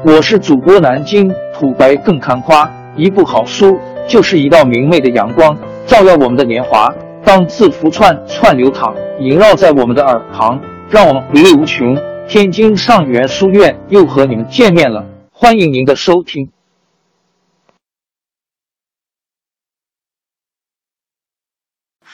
我是主播南京土白更看花，一部好书就是一道明媚的阳光，照耀我们的年华。当字符串串流淌，萦绕在我们的耳旁，让我们回味无穷。天津上元书院又和你们见面了，欢迎您的收听。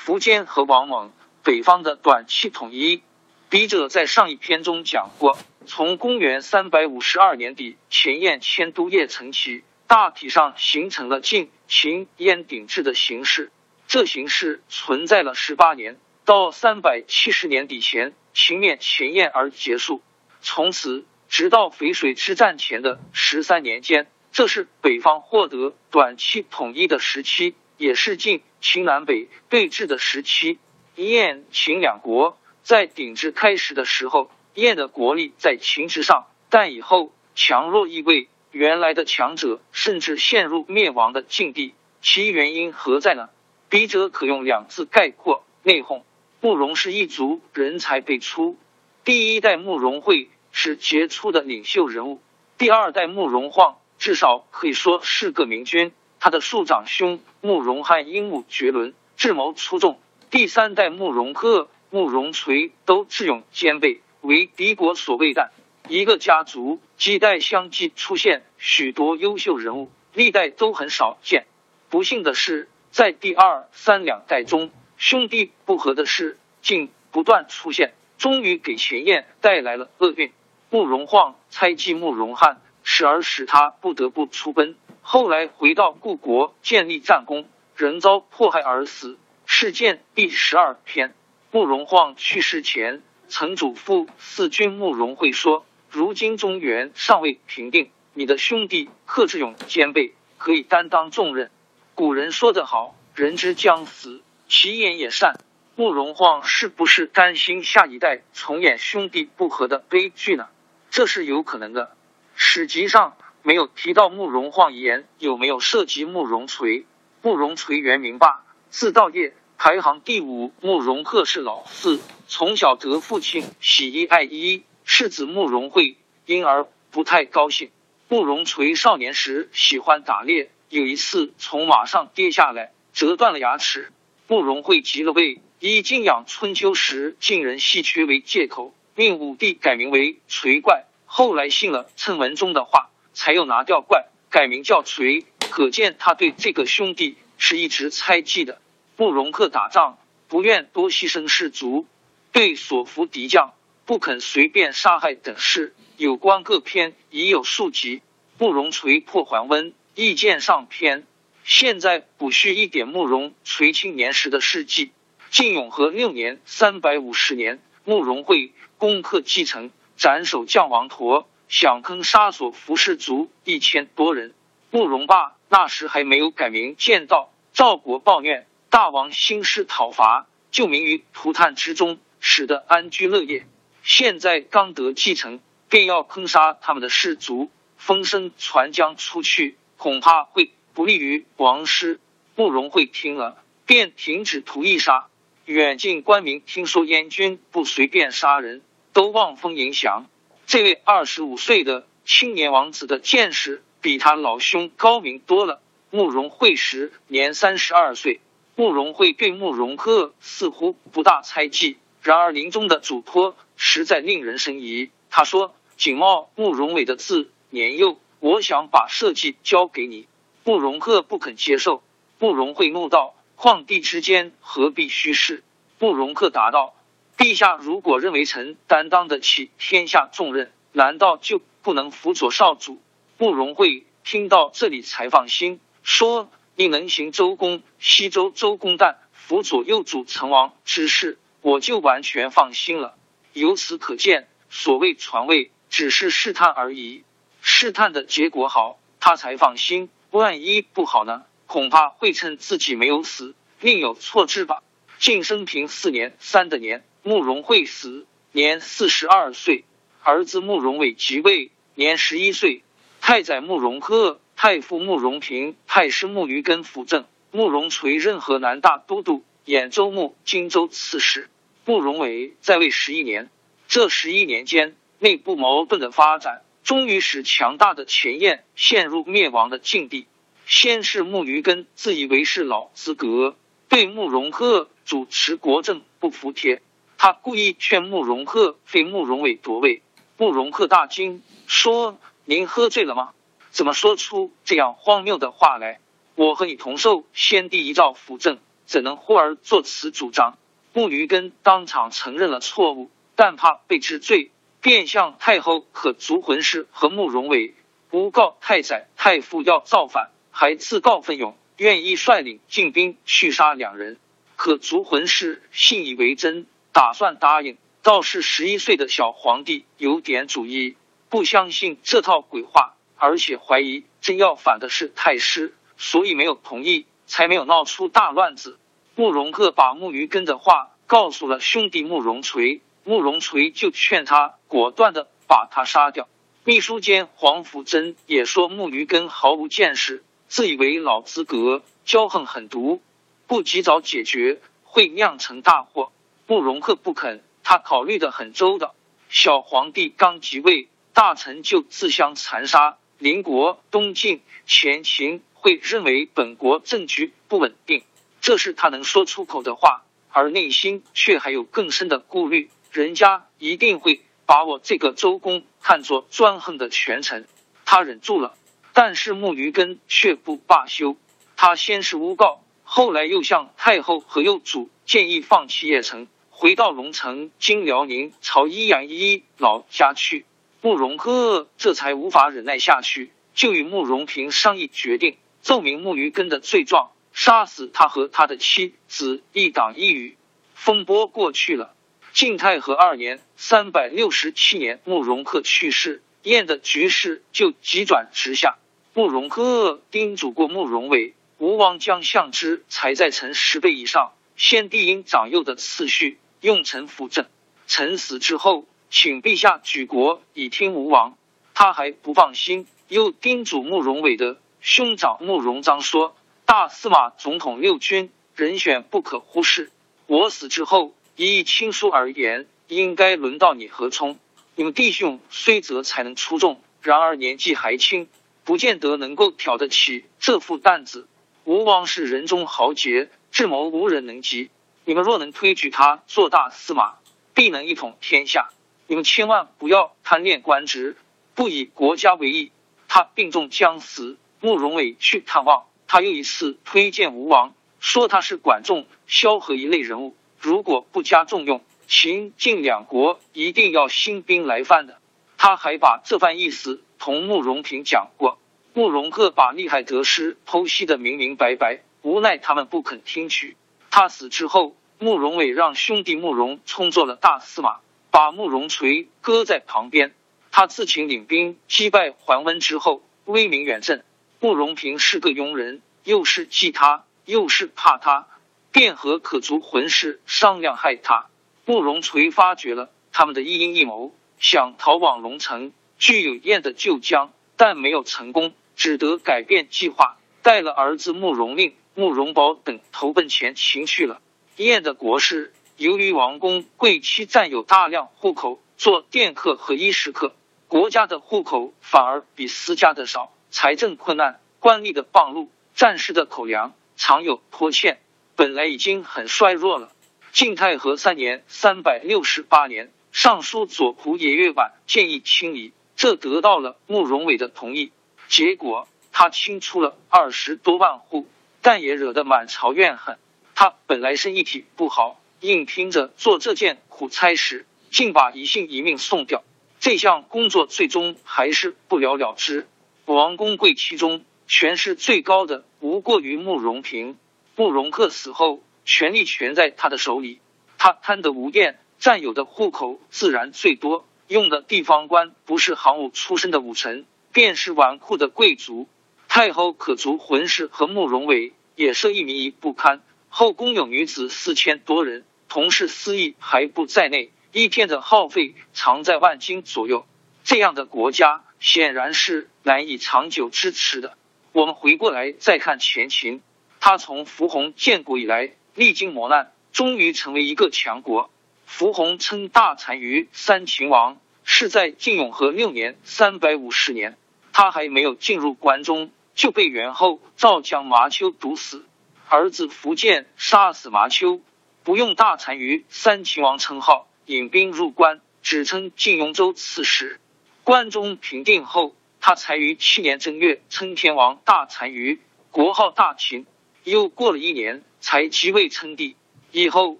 苻坚和王猛，北方的短期统一。笔者在上一篇中讲过，从公元三百五十二年底前燕迁都邺城起，大体上形成了晋、秦、燕鼎制的形式。这形式存在了十八年，到三百七十年底前，秦灭前燕而结束。从此直到淝水之战前的十三年间，这是北方获得短期统一的时期，也是晋、秦南北对峙的时期。燕、秦两国。在鼎制开始的时候，燕的国力在秦之上，但以后强弱易位，原来的强者甚至陷入灭亡的境地。其原因何在呢？笔者可用两字概括：内讧。慕容氏一族人才辈出，第一代慕容慧是杰出的领袖人物，第二代慕容晃至少可以说是个明君。他的庶长兄慕容翰英武绝伦，智谋出众。第三代慕容鹤。慕容垂都智勇兼备，为敌国所畏惮。一个家族几代相继出现许多优秀人物，历代都很少见。不幸的是，在第二三两代中，兄弟不和的事竟不断出现，终于给前燕带来了厄运。慕容晃猜忌慕容翰，时而使他不得不出奔。后来回到故国建立战功，人遭迫害而死。事件第十二篇。慕容晃去世前，曾祖父四君慕容会说：“如今中原尚未平定，你的兄弟贺志勇兼备，可以担当重任。”古人说得好：“人之将死，其言也善。”慕容晃是不是担心下一代重演兄弟不和的悲剧呢？这是有可能的。史籍上没有提到慕容晃言有没有涉及慕容垂。慕容垂原名霸，字道业。排行第五，慕容鹤是老四，从小得父亲喜衣爱衣，世子慕容慧因而不太高兴。慕容垂少年时喜欢打猎，有一次从马上跌下来，折断了牙齿。慕容慧急了，为以敬仰春秋时晋人戏缺为借口，命武帝改名为垂怪。后来信了谶文中的话，才又拿掉怪，改名叫垂。可见他对这个兄弟是一直猜忌的。慕容克打仗不愿多牺牲士卒，对所服敌将不肯随便杀害等事，有关各篇已有数集。慕容垂破还温，意见上篇。现在补叙一点慕容垂青年时的事迹。晋永和六年（三百五十年），慕容会攻克继承，斩首将王陀，想坑杀所服士卒一千多人。慕容霸那时还没有改名，见到赵国抱怨。大王兴师讨伐，救民于涂炭之中，使得安居乐业。现在刚得继承，便要坑杀他们的士卒，风声传将出去，恐怕会不利于王师。慕容会听了，便停止图意杀。远近官民听说燕军不随便杀人，都望风迎降。这位二十五岁的青年王子的见识比他老兄高明多了。慕容会时年三十二岁。慕容慧对慕容鹤似乎不大猜忌，然而临终的嘱托实在令人生疑。他说：“景茂、慕容伟的字年幼，我想把设计交给你。”慕容鹤不肯接受。慕容慧怒道：“况帝之间何必虚事？”慕容鹤答道：“陛下如果认为臣担当得起天下重任，难道就不能辅佐少主？”慕容慧听到这里才放心，说。应能行周公、西周周公旦辅佐右主成王之事，我就完全放心了。由此可见，所谓传位只是试探而已。试探的结果好，他才放心；万一不好呢？恐怕会趁自己没有死，另有错置吧。晋生平四年三的年，慕容会死，年四十二岁，儿子慕容伟即位，年十一岁。太宰慕容贺。太傅慕容平、太师慕余根辅政，慕容垂任河南大都督、兖州牧、荆州刺史。慕容伟在位十一年，这十一年间，内部矛盾的发展终于使强大的前燕陷入灭亡的境地。先是慕余根自以为是老资格，对慕容鹤主持国政不服帖，他故意劝慕容鹤废慕容伟夺位。慕容鹤大惊，说：“您喝醉了吗？怎么说出这样荒谬的话来？我和你同受先帝遗诏辅政，怎能忽而作此主张？”慕驴根当场承认了错误，但怕被治罪，便向太后和族魂氏和慕容伟诬告太宰、太傅要造反。还自告奋勇，愿意率领禁兵去杀两人。可族魂氏信以为真，打算答应。倒是十一岁的小皇帝有点主意，不相信这套鬼话，而且怀疑真要反的是太师，所以没有同意，才没有闹出大乱子。慕容鹤把慕余根的话告诉了兄弟慕容垂，慕容垂就劝他果断的把他杀掉。秘书监黄甫贞也说慕余根毫无见识。自以为老资格，骄横狠毒，不及早解决会酿成大祸。慕容鹤不肯，他考虑的很周到。小皇帝刚即位，大臣就自相残杀，邻国东晋、前秦会认为本国政局不稳定，这是他能说出口的话，而内心却还有更深的顾虑。人家一定会把我这个周公看作专横的权臣。他忍住了。但是木鱼根却不罢休，他先是诬告，后来又向太后和幼主建议放弃邺城，回到龙城（今辽宁朝宜阳一老家去。慕容鹤这才无法忍耐下去，就与慕容平商议决定，奏明木鱼根的罪状，杀死他和他的妻子。一党一语，风波过去了。晋太和二年（三百六十七年），慕容鹤去世，燕的局势就急转直下。慕容鹤叮嘱过慕容伟，吴王将相之才在臣十倍以上。先帝因长幼的次序，用臣辅政。臣死之后，请陛下举国以听吴王。他还不放心，又叮嘱慕容伟的兄长慕容章说：“大司马总统六军人选不可忽视。我死之后，依亲疏而言，应该轮到你何冲。你们弟兄虽则才能出众，然而年纪还轻。”不见得能够挑得起这副担子。吴王是人中豪杰，智谋无人能及。你们若能推举他做大司马，必能一统天下。你们千万不要贪恋官职，不以国家为意。他病重将死，慕容伟去探望，他又一次推荐吴王，说他是管仲、萧何一类人物，如果不加重用，秦晋两国一定要兴兵来犯的。他还把这番意思。同慕容平讲过，慕容鹤把利害得失剖析的明明白白，无奈他们不肯听取。他死之后，慕容伟让兄弟慕容冲做了大司马，把慕容垂搁在旁边。他自请领兵击败桓温之后，威名远震。慕容平是个庸人，又是忌他，又是怕他，便和可族魂氏商量害他。慕容垂发觉了他们的一阴一谋，想逃往龙城。具有燕的旧疆，但没有成功，只得改变计划，带了儿子慕容令、慕容宝等投奔前秦去了。燕的国事，由于王公贵戚占有大量户口，做佃客和衣食客，国家的户口反而比私家的少，财政困难，官吏的俸禄、战士的口粮常有拖欠，本来已经很衰弱了。晋太和三年（三百六十八年），尚书左仆射野晚建议清理。这得到了慕容伟的同意，结果他清出了二十多万户，但也惹得满朝怨恨。他本来身体不好，硬拼着做这件苦差事，竟把一性一命送掉。这项工作最终还是不了了之。王公贵戚中权势最高的无过于慕容平。慕容鹤死后，权力全在他的手里，他贪得无厌，占有的户口自然最多。用的地方官不是行伍出身的武臣，便是纨绔的贵族。太后可族浑氏和慕容伟也是一迷不堪，后宫有女子四千多人，同事私议还不在内，一天的耗费常在万金左右。这样的国家显然是难以长久支持的。我们回过来再看前秦，他从伏洪建国以来，历经磨难，终于成为一个强国。伏洪称大单于三秦王，是在晋永和六年（三百五十年），他还没有进入关中，就被元后赵将麻丘毒死。儿子苻建杀死麻丘，不用大单于三秦王称号，引兵入关，只称晋雍州刺史。关中平定后，他才于七年正月称天王大单于，国号大秦。又过了一年，才即位称帝。以后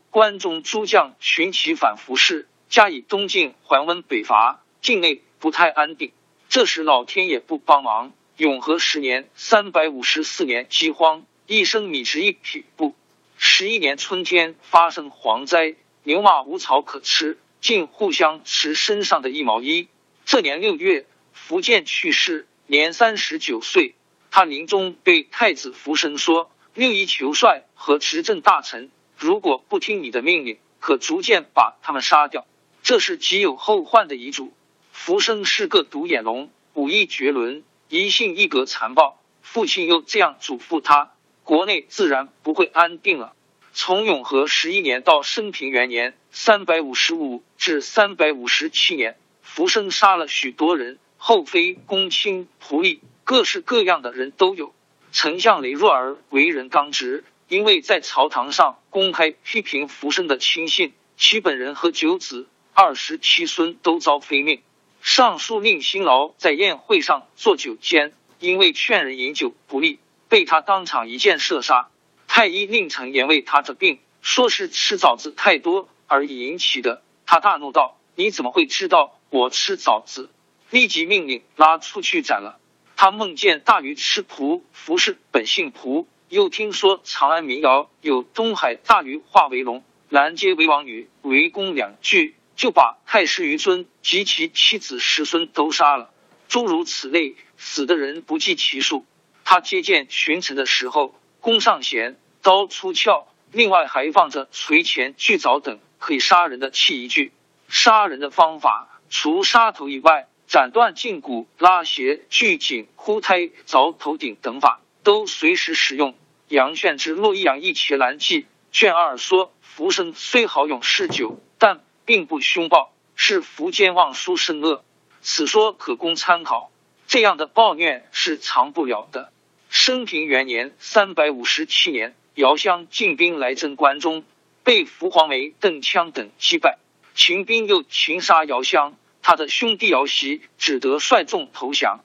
关中诸将寻其反服事，加以东晋还温北伐，境内不太安定。这时老天也不帮忙。永和十年（三百五十四年）饥荒，一升米值一匹布。十一年春天发生蝗灾，牛马无草可吃，竟互相吃身上的一毛衣。这年六月，福建去世，年三十九岁。他临终对太子福生说：“六一求帅和执政大臣。”如果不听你的命令，可逐渐把他们杀掉。这是极有后患的遗嘱。福生是个独眼龙，武艺绝伦，一性一格残暴。父亲又这样嘱咐他，国内自然不会安定了。从永和十一年到升平元年（三百五十五至三百五十七年），福生杀了许多人，后妃、公卿、仆役，各式各样的人都有。丞相雷若儿为人刚直。因为在朝堂上公开批评福生的亲信，其本人和九子、二十七孙都遭非命。尚书令辛劳在宴会上做酒监，因为劝人饮酒不利，被他当场一箭射杀。太医令臣言为他这病，说是吃枣子太多而引起的。他大怒道：“你怎么会知道我吃枣子？”立即命令拉出去斩了。他梦见大鱼吃蒲，福是本姓蒲。又听说长安民谣有东海大鱼化为龙，拦街为王女围攻两句，就把太师于尊及其妻子十孙都杀了。诸如此类，死的人不计其数。他接见群臣的时候，弓上弦，刀出鞘，另外还放着锤钳、锯凿等可以杀人的器具。杀人的方法，除杀头以外，斩断胫骨、拉鞋、锯颈、呼胎、凿头顶等法。都随时使用。杨炫之《洛邑阳一奇兰记》卷二说：福生虽好勇嗜酒，但并不凶暴，是福间望书生恶。此说可供参考。这样的暴虐是藏不了的。升平元年（三百五十七年），姚襄进兵来征关中，被福黄梅、邓羌等击败。秦兵又擒杀姚襄，他的兄弟姚袭只得率众投降。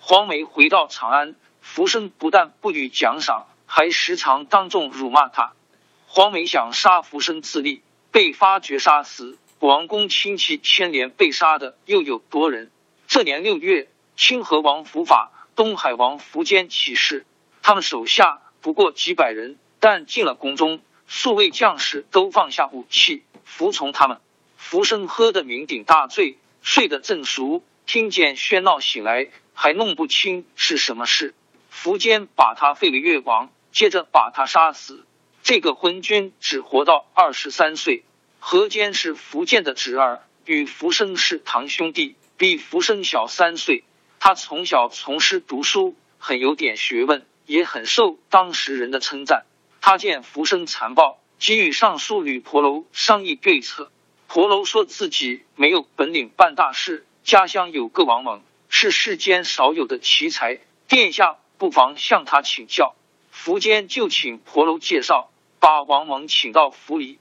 黄梅回到长安。福生不但不予奖赏，还时常当众辱骂他。黄梅想杀福生自立，被发觉杀死。王公亲戚牵连被杀的又有多人？这年六月，清河王伏法、东海王苻坚起事，他们手下不过几百人，但进了宫中，数位将士都放下武器，服从他们。福生喝得酩酊大醉，睡得正熟，听见喧闹醒来，还弄不清是什么事。苻坚把他废为越王，接着把他杀死。这个昏君只活到二十三岁。何坚是苻坚的侄儿，与苻生是堂兄弟，比苻生小三岁。他从小从师读书，很有点学问，也很受当时人的称赞。他见浮生残暴，即与尚书吕婆楼商议对策。婆楼说自己没有本领办大事，家乡有个王猛，是世间少有的奇才，殿下。不妨向他请教。苻坚就请婆楼介绍，把王猛请到府里。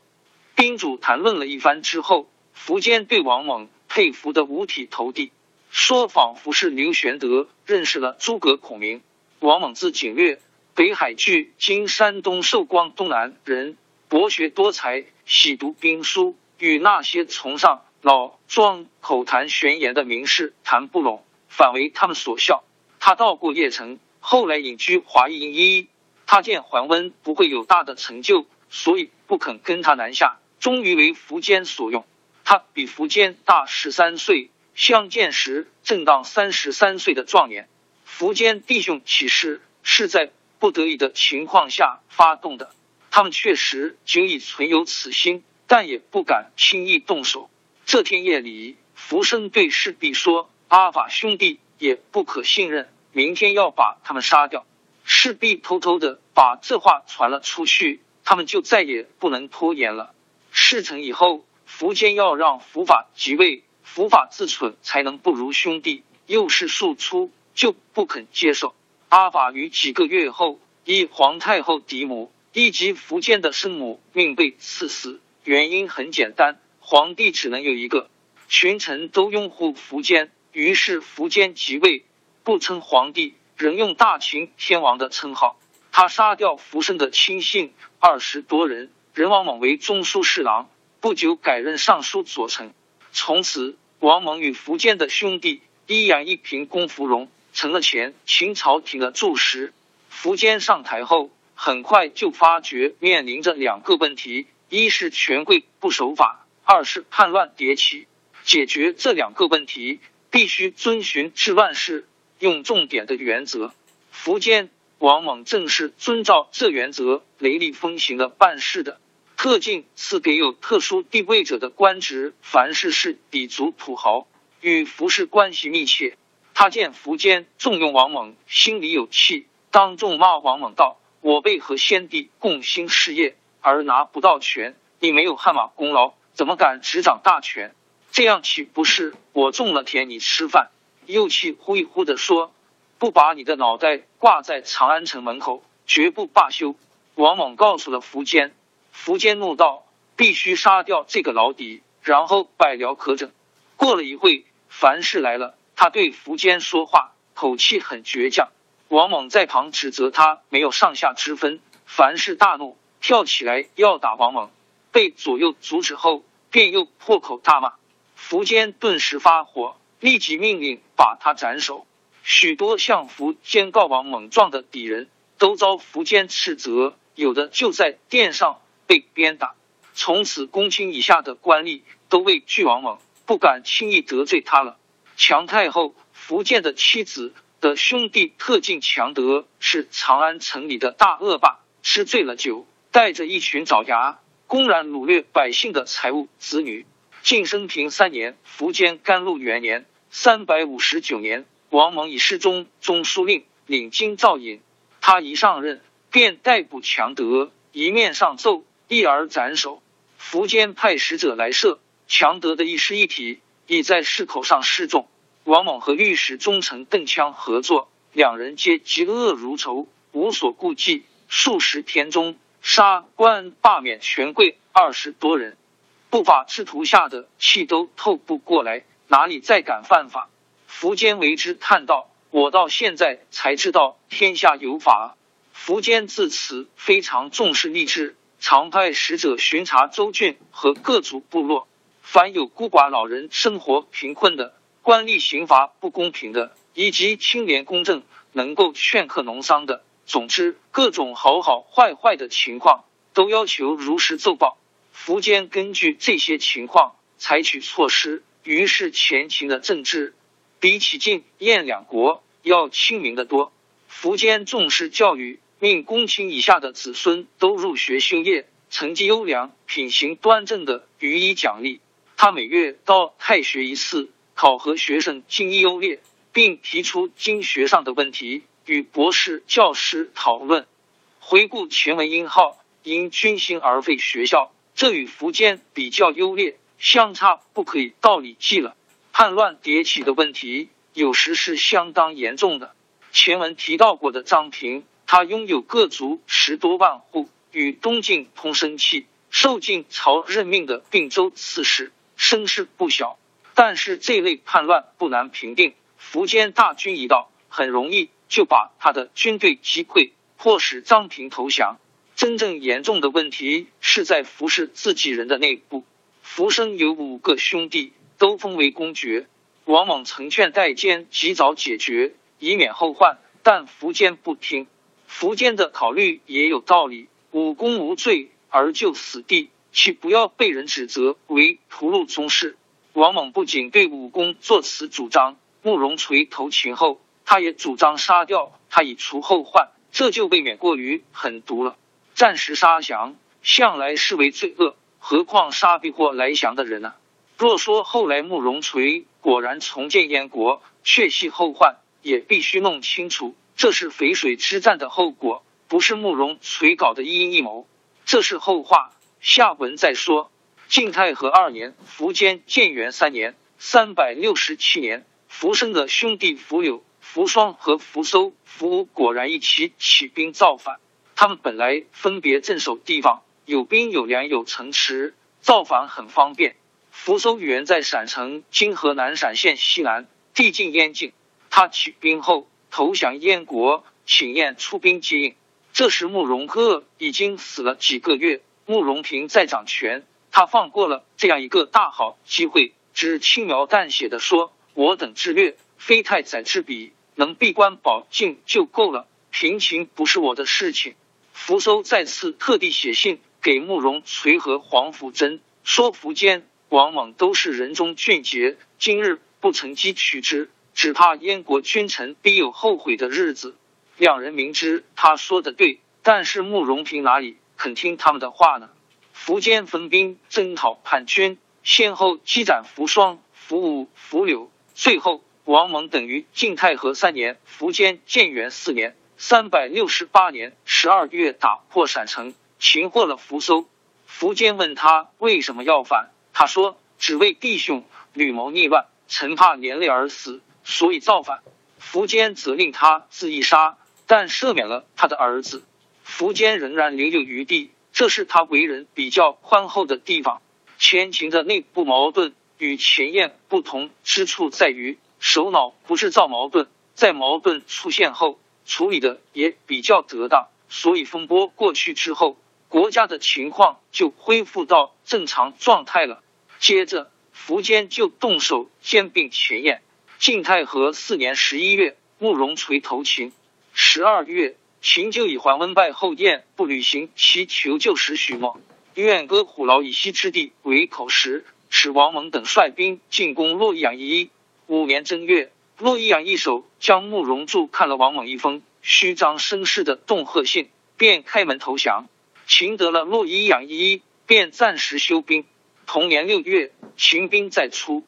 宾主谈论了一番之后，苻坚对王猛佩服的五体投地，说仿佛是刘玄德认识了诸葛孔明。王猛字景略，北海郡今山东寿光东南人，博学多才，喜读兵书，与那些崇尚老庄、口谈玄言的名士谈不拢，反为他们所笑。他到过邺城。后来隐居华阴一，他见桓温不会有大的成就，所以不肯跟他南下，终于为苻坚所用。他比苻坚大十三岁，相见时正当三十三岁的壮年。苻坚弟兄起事是在不得已的情况下发动的，他们确实仅已存有此心，但也不敢轻易动手。这天夜里，福生对士毕说：“阿法兄弟也不可信任。”明天要把他们杀掉，势必偷偷的把这话传了出去，他们就再也不能拖延了。事成以后，苻坚要让伏法即位，伏法自蠢，才能不如兄弟。又是庶出，就不肯接受。阿法于几个月后，以皇太后嫡母以及苻坚的生母命被赐死。原因很简单，皇帝只能有一个，群臣都拥护苻坚，于是苻坚即位，不称皇帝，仍用大秦天王的称号。他杀掉苻生的亲信二十多人，任王猛为中书侍郎，不久改任尚书左丞。从此，王莽与苻坚的兄弟一阳一平攻芙蓉。成了前秦朝廷的柱石。苻坚上台后，很快就发觉面临着两个问题：一是权贵不守法，二是叛乱迭起。解决这两个问题，必须遵循治乱世用重点的原则。苻坚、王莽正是遵照这原则雷厉风行的办事的。特进赐给有特殊地位者的官职，凡事是鄙族土豪，与服氏关系密切。他见苻坚重用王猛，心里有气，当众骂王猛道：“我辈和先帝共兴事业，而拿不到权，你没有汗马功劳，怎么敢执掌大权？这样岂不是我种了田，你吃饭？”又气呼一呼的说：“不把你的脑袋挂在长安城门口，绝不罢休！”王猛告诉了苻坚，苻坚怒道：“必须杀掉这个老底，然后百疗可整。”过了一会，樊氏来了。他对苻坚说话，口气很倔强。王猛在旁指责他没有上下之分，樊氏大怒，跳起来要打王猛，被左右阻止后，便又破口大骂。苻坚顿时发火，立即命令把他斩首。许多向苻坚告王猛状的敌人都遭苻坚斥责，有的就在殿上被鞭打。从此，公卿以下的官吏都畏惧王猛，不敢轻易得罪他了。强太后福建的妻子的兄弟特进强德是长安城里的大恶霸，吃醉了酒，带着一群爪牙，公然掳掠百姓的财物、子女。晋生平三年，苻坚甘露元年（三百五十九年），王猛以侍中、中书令，领京造尹。他一上任，便逮捕强德，一面上奏，一而斩首。苻坚派使者来赦强德的一尸一体。已在市口上示众。王猛和御史中丞邓羌合作，两人皆嫉恶如仇，无所顾忌，数十天中杀官罢免权贵二十多人，不法之徒吓得气都透不过来，哪里再敢犯法？苻坚为之叹道：“我到现在才知道天下有法。”苻坚自此非常重视吏治，常派使者巡查州郡和各族部落。凡有孤寡老人、生活贫困的、官吏刑罚不公平的，以及清廉公正、能够劝克农桑的，总之各种好好坏坏的情况，都要求如实奏报。苻坚根据这些情况采取措施，于是前秦的政治比起晋、燕两国要清明的多。苻坚重视教育，命公卿以下的子孙都入学修业，成绩优良、品行端正的予以奖励。他每月到太学一次，考核学生精益优劣，并提出经学上的问题，与博士、教师讨论。回顾前文英浩，因军心而废学校，这与苻坚比较优劣相差不可以道理记了。叛乱迭起的问题，有时是相当严重的。前文提到过的张平，他拥有各族十多万户，与东晋通生气，受晋朝任命的并州刺史。声势不小，但是这类叛乱不难平定。苻坚大军一到，很容易就把他的军队击溃，迫使张平投降。真正严重的问题是在服侍自己人的内部。苻生有五个兄弟，都封为公爵。王猛曾劝戴坚及早解决，以免后患，但苻坚不听。苻坚的考虑也有道理：武功无罪而就死地。岂不要被人指责为屠戮宗室？王猛不仅对武功作此主张，慕容垂投秦后，他也主张杀掉他以除后患，这就未免过于狠毒了。暂时杀降，向来视为罪恶，何况杀避祸来降的人呢？若说后来慕容垂果然重建燕国，确系后患，也必须弄清楚，这是淝水之战的后果，不是慕容垂搞的一阴一谋。这是后话。下文再说。晋太和二年，苻坚建元三年，三百六十七年，福生的兄弟福柳、福双和福搜、福武果然一起起兵造反。他们本来分别镇守地方，有兵有粮有城池，造反很方便。福搜原在陕城（今河南陕县西南），地近燕境。他起兵后投降燕国，请燕出兵接应。这时慕容鹤已经死了几个月，慕容平在掌权，他放过了这样一个大好机会，只轻描淡写的说：“我等智略非太宰之比，能闭关保境就够了，平情不是我的事情。”福搜再次特地写信给慕容垂和黄福贞，说苻坚、往往都是人中俊杰，今日不乘机取之，只怕燕国君臣必有后悔的日子。两人明知他说的对，但是慕容平哪里肯听他们的话呢？苻坚分兵征讨叛军，先后击斩苻双、苻武、苻柳，最后王猛等于晋太和三年，苻坚建元四年（三百六十八年）十二月打破陕城，擒获了苻搜。苻坚问他为什么要反，他说：“只为弟兄吕谋逆乱，臣怕连累而死，所以造反。”苻坚责令他自缢杀。但赦免了他的儿子，苻坚仍然留有余地，这是他为人比较宽厚的地方。前秦的内部矛盾与前燕不同之处在于，首脑不制造矛盾，在矛盾出现后处理的也比较得当，所以风波过去之后，国家的情况就恢复到正常状态了。接着，苻坚就动手兼并前燕。晋太和四年十一月，慕容垂投秦。十二月，秦就以桓温败后燕不履行其求救时许诺，愿割虎牢以西之地为口实，使王猛等率兵进攻洛阳一。五年正月，洛阳一守将慕容柱看了王猛一封虚张声势的恫吓信，便开门投降。秦得了洛阳一，便暂时休兵。同年六月，秦兵再出，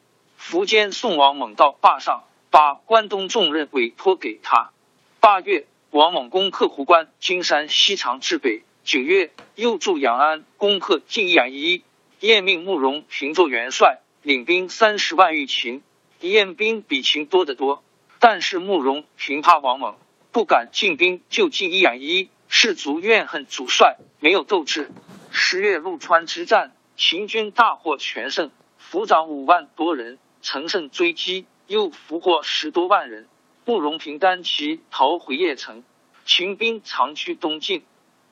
苻坚送王猛到坝上，把关东重任委托给他。八月，王猛攻克壶关、金山、西长至北。九月，又驻阳安，攻克晋阳一。燕命慕容平作元帅，领兵三十万御秦。燕兵比秦多得多，但是慕容平怕王猛，不敢进兵救晋阳一，士卒怨恨主帅，没有斗志。十月，陆川之战，秦军大获全胜，俘长五万多人，乘胜追击，又俘获十多万人。慕容平单骑逃回邺城，秦兵长驱东进，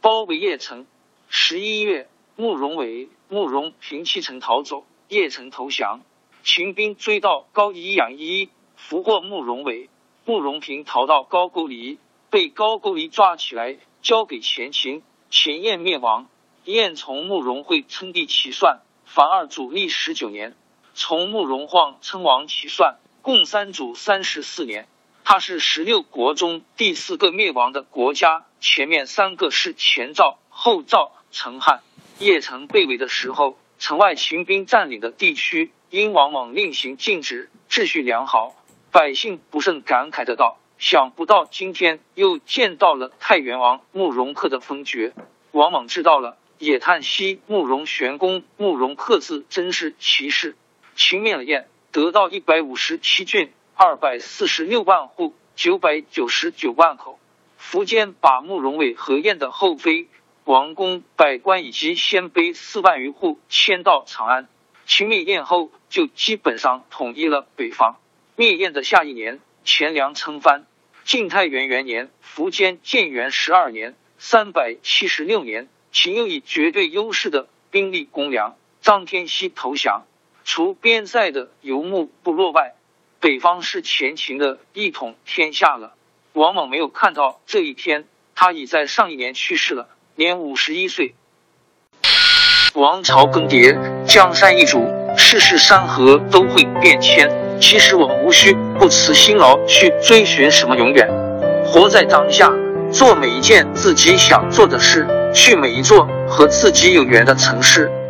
包围邺城。十一月，慕容伟、慕容平弃城逃走，邺城投降。秦兵追到高宜阳一，俘获慕容伟。慕容平逃到高句丽，被高句丽抓起来，交给前秦。前燕灭亡。燕从慕容会称帝起算，凡二主历十九年；从慕容晃称王起算，共三主三十四年。他是十六国中第四个灭亡的国家，前面三个是前赵、后赵、陈汉。邺城被围的时候，城外秦兵占领的地区因王莽令行禁止，秩序良好，百姓不甚感慨的道：“想不到今天又见到了太原王慕容恪的封爵。”王莽知道了，也叹息：“慕容玄公、慕容恪字真是奇士。”秦灭了燕，得到一百五十七郡。二百四十六万户，九百九十九万口。苻坚把慕容伟和燕的后妃、王公、百官以及鲜卑四万余户迁到长安。秦灭燕后，就基本上统一了北方。灭燕的下一年，钱粮称藩。晋太元元年，苻坚建元十二年（三百七十六年），秦又以绝对优势的兵力攻梁，张天锡投降。除边塞的游牧部落外，北方是前秦的一统天下了。王猛没有看到这一天，他已在上一年去世了，年五十一岁。王朝更迭，江山易主，世事山河都会变迁。其实我们无需不辞辛劳去追寻什么永远，活在当下，做每一件自己想做的事，去每一座和自己有缘的城市，